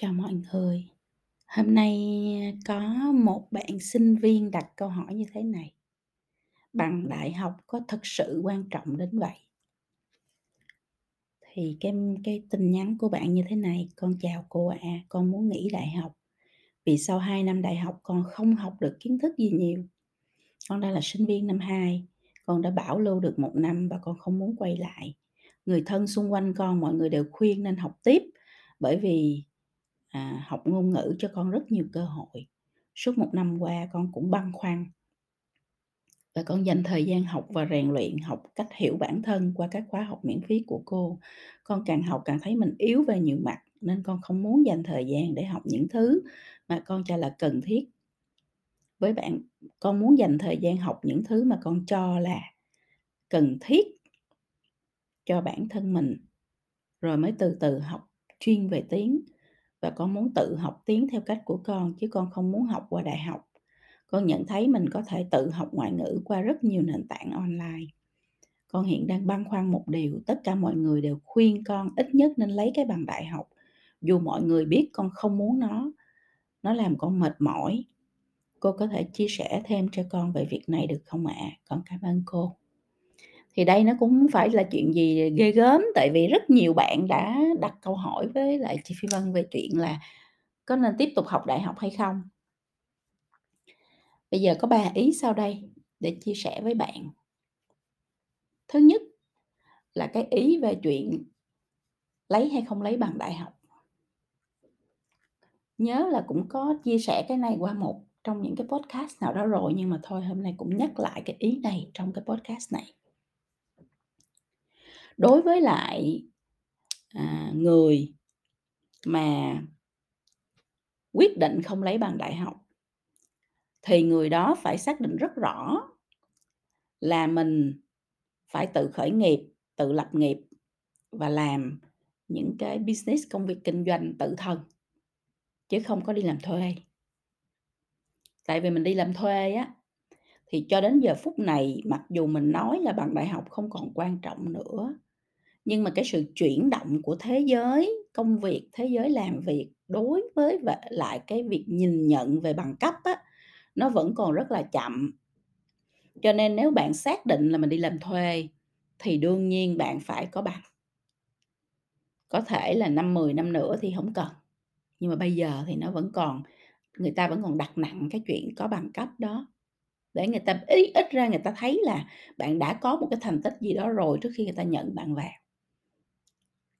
Chào mọi người. Hôm nay, à, có một bạn sinh viên đặt câu hỏi như thế này: "Bằng đại học có thật sự quan trọng đến vậy?" Thì cái cái tin nhắn của bạn như thế này: "Con chào cô ạ, con muốn nghỉ đại học vì sau 2 năm đại học con không học được kiến thức gì nhiều. Con đang là sinh viên năm 2, con đã bảo lưu được một năm và con không muốn quay lại. Người thân xung quanh con mọi người đều khuyên nên học tiếp bởi vì, à, học ngôn ngữ cho con rất nhiều cơ hội. Suốt một năm qua con cũng băn khoăn và con dành thời gian học và rèn luyện, học cách hiểu bản thân qua các khóa học miễn phí của cô. Con càng học càng thấy mình yếu về nhiều mặt nên con không muốn dành thời gian để học những thứ mà con cho là cần thiết. Với bạn, con muốn dành thời gian học những thứ mà con cho là cần thiết cho bản thân mình, rồi mới từ từ học chuyên về tiếng và con muốn tự học tiếng theo cách của con chứ con không muốn học qua đại học. Con nhận thấy mình có thể tự học ngoại ngữ qua rất nhiều nền tảng online. Con hiện đang băn khoăn một điều, tất cả mọi người đều khuyên con ít nhất nên lấy cái bằng đại học, dù mọi người biết con không muốn nó, nó làm con mệt mỏi. Cô có thể chia sẻ thêm cho con về việc này được không ạ? Con cảm ơn cô." Thì đây nó cũng phải là chuyện gì ghê gớm, tại vì rất nhiều bạn đã đặt câu hỏi với lại chị Phi Vân về chuyện là có nên tiếp tục học đại học hay không? Bây giờ có ba ý sau đây để chia sẻ với bạn. Thứ nhất là cái ý về chuyện lấy hay không lấy bằng đại học. Nhớ là cũng có chia sẻ cái này qua một trong những cái podcast nào đó rồi, nhưng mà thôi hôm nay cũng nhắc lại cái ý này trong cái podcast này. Đối với lại, à, người mà quyết định không lấy bằng đại học thì người đó phải xác định rất rõ là mình phải tự khởi nghiệp, tự lập nghiệp và làm những cái business, công việc kinh doanh tự thân, chứ không có đi làm thuê. Tại vì mình đi làm thuê á, thì cho đến giờ phút này mặc dù mình nói là bằng đại học không còn quan trọng nữa, nhưng mà cái sự chuyển động của thế giới công việc, thế giới làm việc đối với lại cái việc nhìn nhận về bằng cấp á, nó vẫn còn rất là chậm. Cho nên nếu bạn xác định là mình đi làm thuê thì đương nhiên bạn phải có bằng. Có thể là 5, 10 năm nữa thì không cần, nhưng mà bây giờ thì nó vẫn còn người ta vẫn còn đặt nặng cái chuyện có bằng cấp đó, để người ta ít ít ra người ta thấy là bạn đã có một cái thành tích gì đó rồi trước khi người ta nhận bạn vào.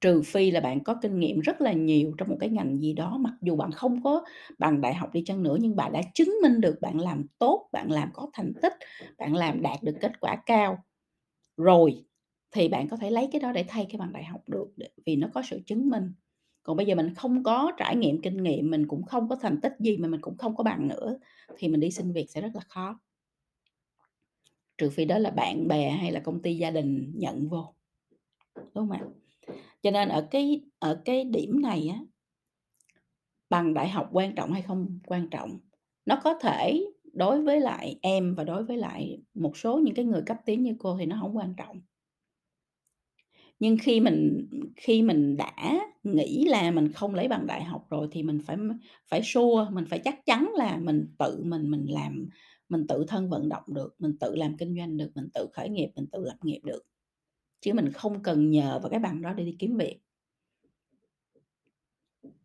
Trừ phi là bạn có kinh nghiệm rất là nhiều trong một cái ngành gì đó, mặc dù bạn không có bằng đại học đi chăng nữa, nhưng bạn đã chứng minh được bạn làm tốt, bạn làm có thành tích, bạn làm đạt được kết quả cao rồi, thì bạn có thể lấy cái đó để thay cái bằng đại học được, vì nó có sự chứng minh. Còn bây giờ mình không có trải nghiệm, kinh nghiệm, mình cũng không có thành tích gì mà mình cũng không có bằng nữa, thì mình đi xin việc sẽ rất là khó. Trừ phi đó là bạn bè hay là công ty gia đình nhận vô, đúng không ạ? Cho nên ở cái ở cái điểm này á bằng đại học quan trọng hay không quan trọng, nó có thể đối với lại em và đối với lại một số những cái người cấp tiến như cô thì nó không quan trọng. Nhưng khi mình khi mình đã nghĩ là mình không lấy bằng đại học rồi thì mình phải phải sure, mình phải chắc chắn là mình tự mình mình làm, mình tự thân vận động được, mình tự làm kinh doanh được, mình tự khởi nghiệp, mình tự lập nghiệp được, chứ mình không cần nhờ vào cái bằng đó để đi kiếm việc.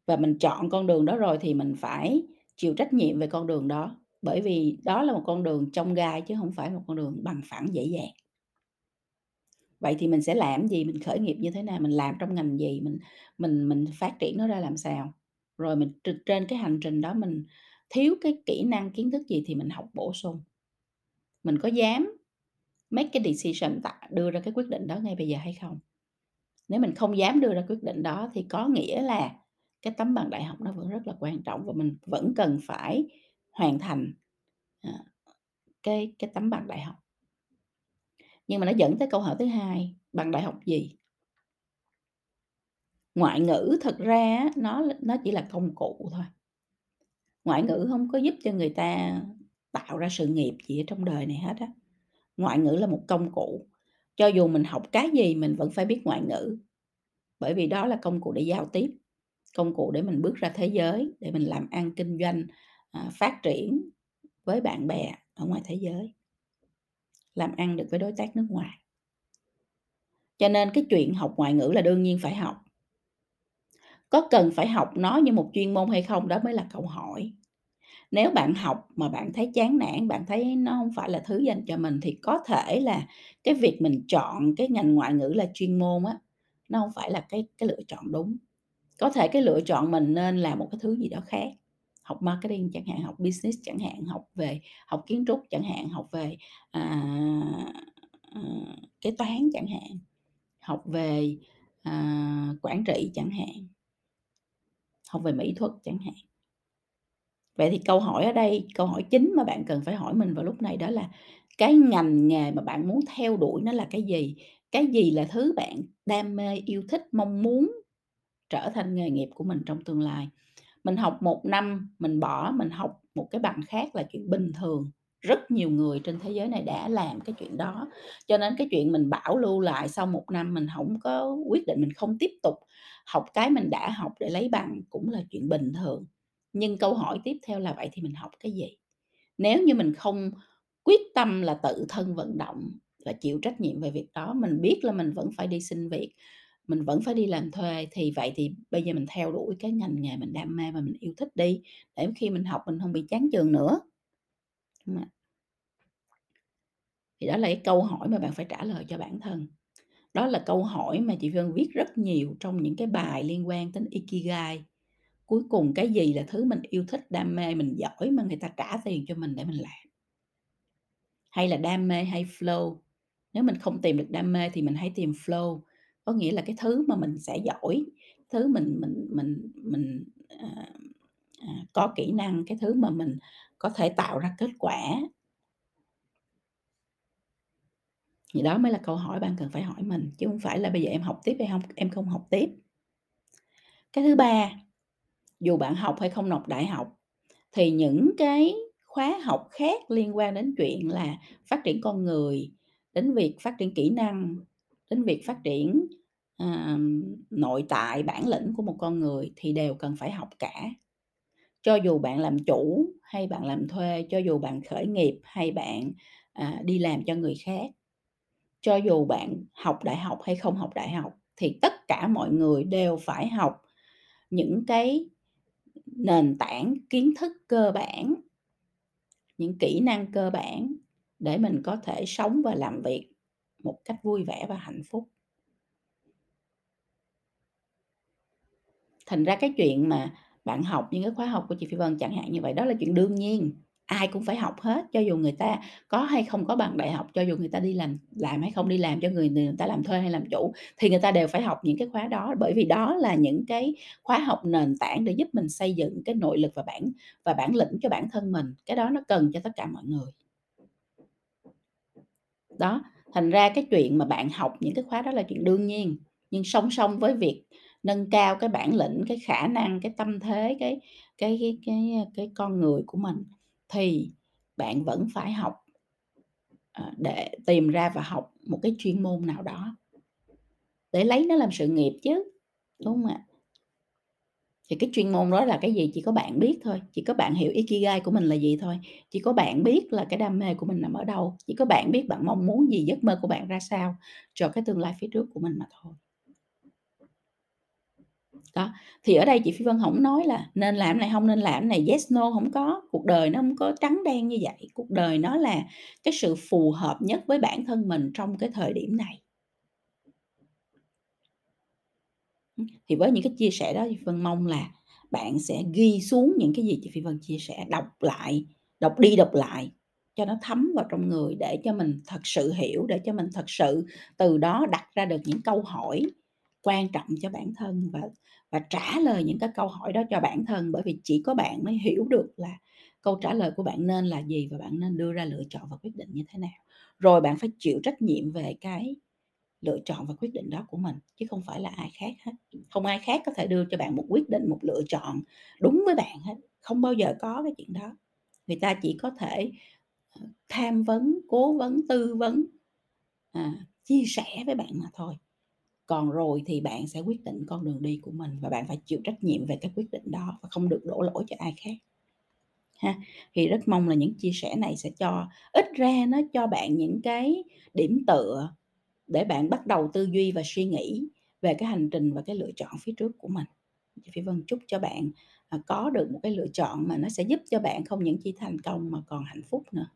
Và mình chọn con đường đó rồi thì mình phải chịu trách nhiệm về con đường đó, bởi vì đó là một con đường trong gai chứ không phải một con đường bằng phẳng dễ dàng. Vậy thì mình sẽ làm gì, mình khởi nghiệp như thế nào, mình làm trong ngành gì, mình mình mình phát triển nó ra làm sao? Rồi mình trên cái hành trình đó mình thiếu cái kỹ năng, kiến thức gì thì mình học bổ sung. Mình có dám make cái decision tại đưa ra cái quyết định đó ngay bây giờ hay không? Nếu mình không dám đưa ra quyết định đó thì có nghĩa là cái tấm bằng đại học nó vẫn rất là quan trọng và mình vẫn cần phải hoàn thành, ờ, cái cái tấm bằng đại học. Nhưng mà nó dẫn tới câu hỏi thứ hai, bằng đại học gì? Ngoại ngữ thực ra nó nó chỉ là công cụ thôi. Ngoại ngữ không có giúp cho người ta tạo ra sự nghiệp gì ở trong đời này hết á. Ngoại ngữ là một công cụ, cho dù mình học cái gì mình vẫn phải biết ngoại ngữ, bởi vì đó là công cụ để giao tiếp. công cụ để mình bước ra thế giới, để mình làm ăn kinh doanh, à, phát triển với bạn bè ở ngoài thế giới. Làm ăn được với đối tác nước ngoài. Cho nên cái chuyện học ngoại ngữ là đương nhiên phải học. Có cần phải học nó như một chuyên môn hay không đó mới là câu hỏi. Nếu bạn học mà bạn thấy chán nản, bạn thấy nó hông phải là thứ dành cho mình thì có thể là cái việc mình chọn cái ngành ngoại ngữ là chuyên môn á, nó hông phải là cái cái lựa chọn đúng. Có thể cái lựa chọn mình nên làm một cái thứ gì đó khác, học marketing chẳng hạn, học business chẳng hạn, học về học kiến trúc chẳng hạn, học về, à, ờ, kế toán chẳng hạn, học về, à, quản trị chẳng hạn. Học về mỹ thuật chẳng hạn. Vậy thì câu hỏi ở đây, câu hỏi chính mà bạn cần phải hỏi mình vào lúc này đó là cái ngành nghề mà bạn muốn theo đuổi nó là cái gì? Cái gì là thứ bạn đam mê, yêu thích, mong muốn trở thành nghề nghiệp của mình trong tương lai? Mình học một năm, mình bỏ, mình học một cái bằng khác là chuyện bình thường, rất nhiều người trên thế giới này đã làm cái chuyện đó. Cho nên cái chuyện mình bảo lưu lại sau một năm mình không có quyết định mình không tiếp tục học cái mình đã học để lấy bằng cũng là chuyện bình thường. Nhưng câu hỏi tiếp theo là vậy thì mình học cái gì? Nếu như mình không quyết tâm là tự thân vận động và chịu trách nhiệm về việc đó, mình biết là mình vẫn phải đi xin việc, mình vẫn phải đi làm thuê thì vậy thì bây giờ mình theo đuổi cái ngành nghề mình đam mê và mình yêu thích đi, để khi mình học mình không bị chán chường nữa. Thì đó là cái câu hỏi mà bạn phải trả lời cho bản thân. Đó là câu hỏi mà chị Vân viết rất nhiều trong những cái bài liên quan đến Ikigai. Cuối cùng cái gì là thứ mình yêu thích, đam mê, mình giỏi mà người ta trả tiền cho mình để mình làm? Hay là đam mê hay flow? Nếu mình không tìm được đam mê thì mình hãy tìm flow, có nghĩa là cái thứ mà mình sẽ giỏi, thứ mình mình mình mình, à, à, có kỹ năng, cái thứ mà mình có thể tạo ra kết quả. Thì đó mới là câu hỏi bạn cần phải hỏi mình, chứ không phải là bây giờ em học tiếp hay không em không học tiếp. Cái thứ ba, dù bạn học hay không học đại học, thì những cái khóa học khác liên quan đến chuyện là phát triển con người, đến việc phát triển kỹ năng, đến việc phát triển, à, nội tại, bản lĩnh của một con người thì đều cần phải học cả. Cho dù bạn làm chủ hay bạn làm thuê, cho dù bạn khởi nghiệp hay bạn, à, đi làm cho người khác, cho dù bạn học đại học hay không học đại học thì tất cả mọi người đều phải học những cái nền tảng kiến thức cơ bản. Những kỹ năng cơ bản để mình có thể sống và làm việc một cách vui vẻ và hạnh phúc. Thành ra cái chuyện mà bạn học những cái khóa học của chị Phi Vân chẳng hạn như vậy, đó là chuyện đương nhiên, ai cũng phải học hết, cho dù người ta có hay không có bằng đại học, cho dù người ta đi làm làm hay không đi làm cho người người ta làm thuê hay làm chủ, thì người ta đều phải học những cái khóa đó, bởi vì đó là những cái khóa học nền tảng để giúp mình xây dựng cái nội lực và bản và bản lĩnh cho bản thân mình, cái đó nó cần cho tất cả mọi người. Đó, thành ra cái chuyện mà bạn học những cái khóa đó là chuyện đương nhiên, nhưng song song với việc nâng cao cái bản lĩnh, cái khả năng, cái tâm thế, cái cái cái cái, cái con người của mình thì bạn vẫn phải học, ờ, để tìm ra và học một cái chuyên môn nào đó để lấy nó làm sự nghiệp chứ, đúng không ạ? Thì cái chuyên môn đó là cái gì chỉ có bạn biết thôi, chỉ có bạn hiểu Ikigai của mình là gì thôi, chỉ có bạn biết là cái đam mê của mình nằm ở đâu, chỉ có bạn biết bạn mong muốn gì, giấc mơ của bạn ra sao cho cái tương lai phía trước của mình mà thôi. Đó, thì ở đây chị Phi Vân không nói là nên làm này, không nên làm này, yes, no, không có, cuộc đời nó không có trắng đen như vậy, cuộc đời nó là cái sự phù hợp nhất với bản thân mình trong cái thời điểm này. Thì với những cái chia sẻ đó thì Vân mong là bạn sẽ ghi xuống những cái gì chị Phi Vân chia sẻ, đọc lại, đọc đi đọc lại cho nó thấm vào trong người để cho mình thật sự hiểu, để cho mình thật sự từ đó đặt ra được những câu hỏi quan trọng cho bản thân và và trả lời những cái câu hỏi đó cho bản thân, bởi vì chỉ có bạn mới hiểu được là câu trả lời của bạn nên là gì và bạn nên đưa ra lựa chọn và quyết định như thế nào. Rồi bạn phải chịu trách nhiệm về cái lựa chọn và quyết định đó của mình, chứ không phải là ai khác hết. Không ai khác có thể đưa cho bạn một quyết định, một lựa chọn đúng với bạn hết, không bao giờ có cái chuyện đó. Người ta chỉ có thể, ờ, tham vấn, cố vấn, tư vấn, à, chia sẻ với bạn mà thôi còn rồi thì bạn sẽ quyết định con đường đi của mình và bạn phải chịu trách nhiệm về cái quyết định đó và không được đổ lỗi cho ai khác. Ha, thì rất mong là những chia sẻ này sẽ cho ít ra nó cho bạn những cái điểm tựa để bạn bắt đầu tư duy và suy nghĩ về cái hành trình và cái lựa chọn phía trước của mình. Chị phi Vân chúc cho bạn, à, có được một cái lựa chọn mà nó sẽ giúp cho bạn không những chỉ thành công mà còn hạnh phúc nữa.